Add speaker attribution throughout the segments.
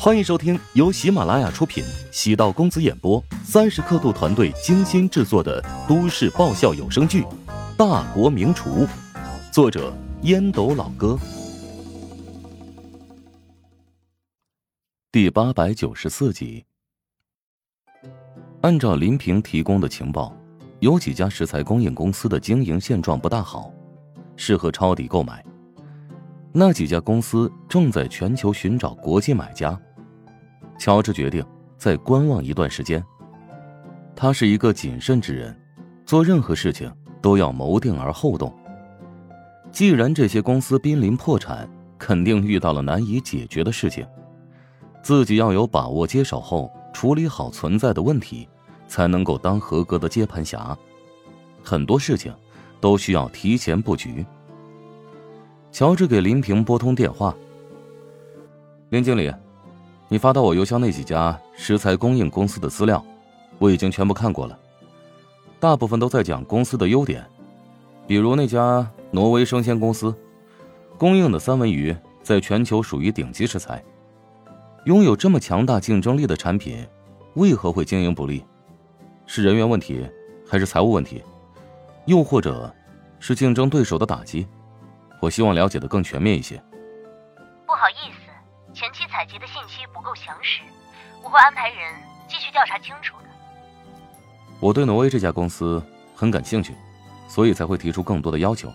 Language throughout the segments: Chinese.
Speaker 1: 欢迎收听由喜马拉雅出品、喜道公子演播、三十刻度团队精心制作的都市爆笑有声剧《大国名厨》，作者烟斗老哥，第八百九十四集。按照林平提供的情报，有几家食材供应公司的经营现状不大好，适合抄底购买。那几家公司正在全球寻找国际买家。乔治决定再观望一段时间。他是一个谨慎之人，做任何事情都要谋定而后动。既然这些公司濒临破产，肯定遇到了难以解决的事情，自己要有把握接手后处理好存在的问题，才能够当合格的接盘侠。很多事情都需要提前布局。乔治给林平拨通电话：“林经理。”你发到我邮箱那几家食材供应公司的资料，我已经全部看过了。大部分都在讲公司的优点，比如那家挪威生鲜公司，供应的三文鱼在全球属于顶级食材。拥有这么强大竞争力的产品，为何会经营不利？是人员问题，还是财务问题？又或者，是竞争对手的打击？我希望了解的更全面一些。
Speaker 2: 不好意思。前期采集的信息不够详实，我会安排人继续调查清楚的。
Speaker 1: 我对挪威这家公司很感兴趣，所以才会提出更多的要求。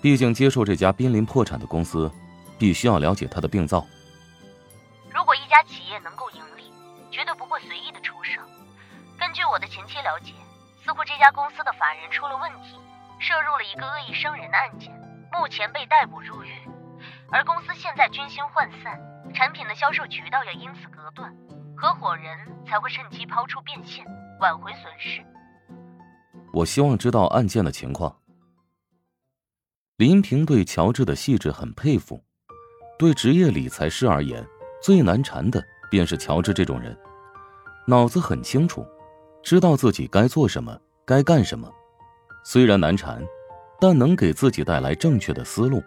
Speaker 1: 毕竟接受这家濒临破产的公司，必须要了解它的病灶。
Speaker 2: 如果一家企业能够盈利，绝对不会随意的出售。根据我的前期了解，似乎这家公司的法人出了问题，涉入了一个恶意伤人的案件，目前被逮捕入狱。而公司现在军心涣散，产品的销售渠道也因此隔断，合伙人才会趁机抛出变现，挽回损失。
Speaker 1: 我希望知道案件的情况。林平对乔治的细致很佩服，对职业理财师而言，最难缠的便是乔治这种人，脑子很清楚，知道自己该做什么，该干什么。虽然难缠，但能给自己带来正确的思路。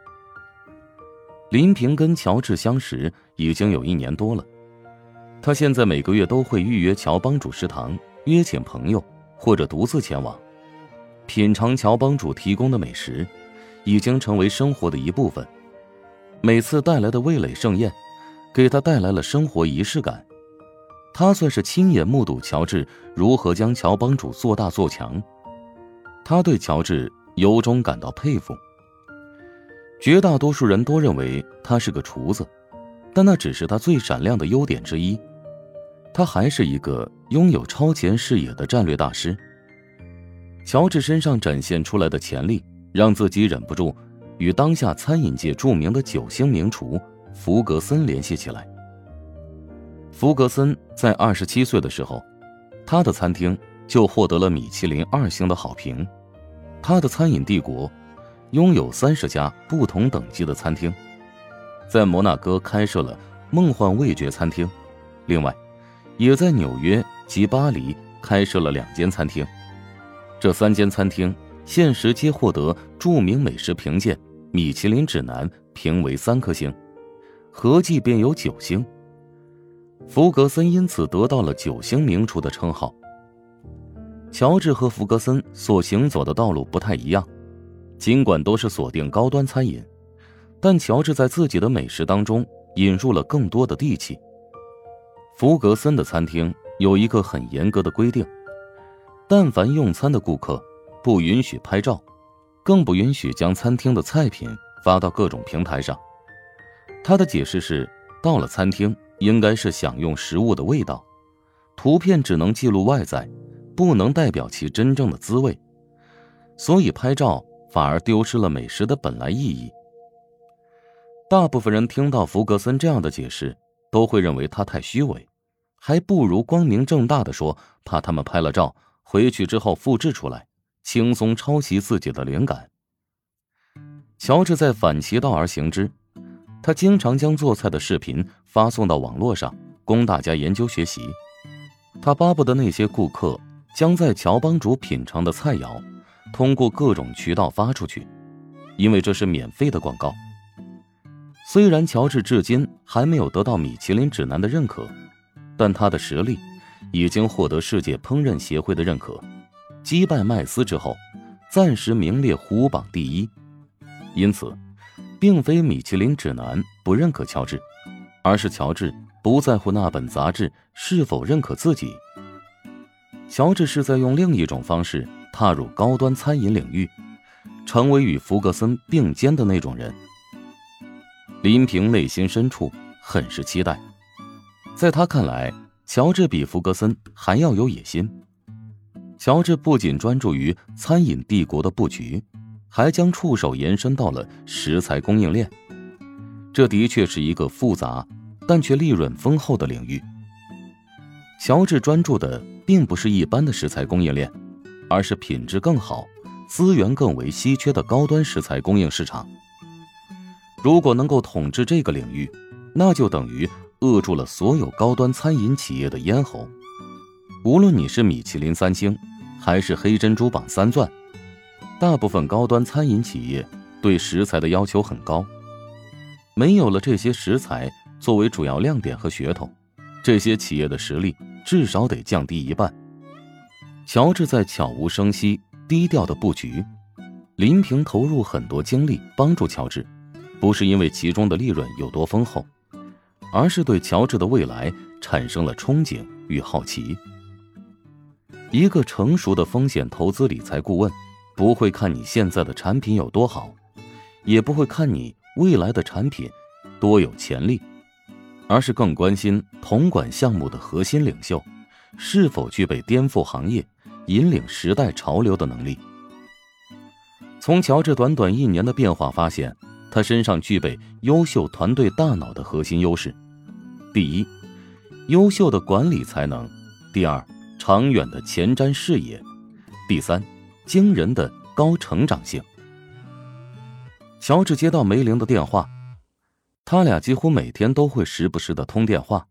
Speaker 1: 林平跟乔治相识已经有一年多了，他现在每个月都会预约乔帮主食堂，约请朋友或者独自前往，品尝乔帮主提供的美食，已经成为生活的一部分。每次带来的味蕾盛宴，给他带来了生活仪式感。他算是亲眼目睹乔治如何将乔帮主做大做强，他对乔治由衷感到佩服。绝大多数人都认为他是个厨子，但那只是他最闪亮的优点之一。他还是一个拥有超前视野的战略大师。乔治身上展现出来的潜力，让自己忍不住与当下餐饮界著名的九星名厨福格森联系起来。福格森在二十七岁的时候，他的餐厅就获得了米其林二星的好评，他的餐饮帝国。拥有三十家不同等级的餐厅，在摩纳哥开设了梦幻味觉餐厅，另外，也在纽约及巴黎开设了两间餐厅。这三间餐厅现时皆获得著名美食评鉴《米其林指南》评为三颗星，合计便有九星。福格森因此得到了九星名厨的称号。乔治和福格森所行走的道路不太一样。尽管都是锁定高端餐饮，但乔治在自己的美食当中引入了更多的地气。福格森的餐厅有一个很严格的规定：但凡用餐的顾客，不允许拍照，更不允许将餐厅的菜品发到各种平台上。他的解释是：到了餐厅，应该是享用食物的味道，图片只能记录外在，不能代表其真正的滋味，所以拍照。反而丢失了美食的本来意义。大部分人听到福格森这样的解释，都会认为他太虚伪，还不如光明正大的说，怕他们拍了照回去之后复制出来，轻松抄袭自己的灵感。乔治在反其道而行之，他经常将做菜的视频发送到网络上，供大家研究学习。他巴不得那些顾客将在乔帮主品尝的菜肴。通过各种渠道发出去，因为这是免费的广告。虽然乔治至今还没有得到米其林指南的认可，但他的实力已经获得世界烹饪协会的认可。击败麦斯之后，暂时名列虎榜第一。因此，并非米其林指南不认可乔治，而是乔治不在乎那本杂志是否认可自己。乔治是在用另一种方式踏入高端餐饮领域，成为与福格森并肩的那种人。林平内心深处很是期待，在他看来，乔治比福格森还要有野心。乔治不仅专注于餐饮帝国的布局，还将触手延伸到了食材供应链。这的确是一个复杂但却利润丰厚的领域。乔治专注的并不是一般的食材供应链，而是品质更好、资源更为稀缺的高端食材供应市场。如果能够统治这个领域，那就等于扼住了所有高端餐饮企业的咽喉。无论你是米其林三星，还是黑珍珠榜三钻，大部分高端餐饮企业对食材的要求很高。没有了这些食材作为主要亮点和噱头，这些企业的实力至少得降低一半。乔治在悄无声息、低调的布局，林平投入很多精力帮助乔治。不是因为其中的利润有多丰厚，而是对乔治的未来产生了憧憬与好奇。一个成熟的风险投资理财顾问，不会看你现在的产品有多好，也不会看你未来的产品多有潜力，而是更关心统管项目的核心领袖是否具备颠覆行业、引领时代潮流的能力。从乔治短短一年的变化发现。他身上具备优秀团队大脑的核心优势：第一，优秀的管理才能；第二，长远的前瞻视野；第三，惊人的高成长性。乔治接到梅玲的电话，他俩几乎每天都会时不时的通电话。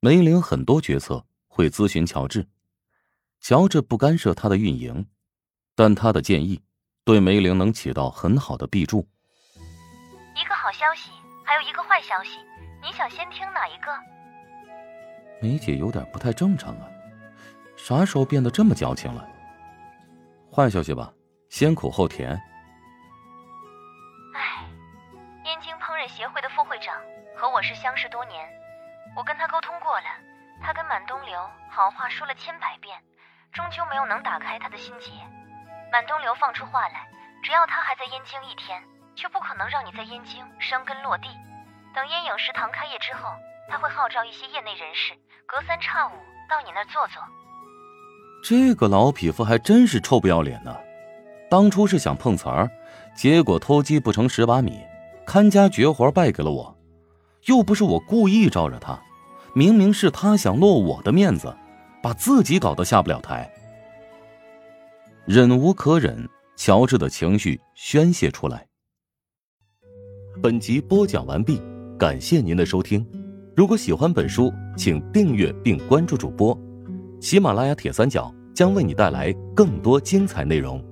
Speaker 1: 梅玲很多决策会咨询乔治，乔治不干涉他的运营，但他的建议对梅玲能起到很好的臂助。
Speaker 2: 一个好消息，还有一个坏消息，你想先听哪一个？
Speaker 1: 梅姐有点不太正常啊，啥时候变得这么矫情了？坏消息吧，先苦后甜。
Speaker 2: 唉，燕京烹饪协会的副会长和我是相识多年，我跟他沟通过了，他跟满东流好话说了千百遍，终究没有能打开他的心结。满东流放出话来，只要他还在燕京一天。却不可能让你在燕京生根落地。等烟影食堂开业之后，他会号召一些业内人士，隔三差五到你那儿坐坐。
Speaker 1: 这个老匹夫还真是臭不要脸呢！当初是想碰瓷儿，结果偷鸡不成蚀把米，看家绝活败给了我。又不是我故意招惹他，明明是他想落我的面子，把自己搞得下不了台。忍无可忍，乔治的情绪宣泄出来。本集播讲完毕，感谢您的收听。如果喜欢本书，请订阅并关注主播。喜马拉雅铁三角将为你带来更多精彩内容。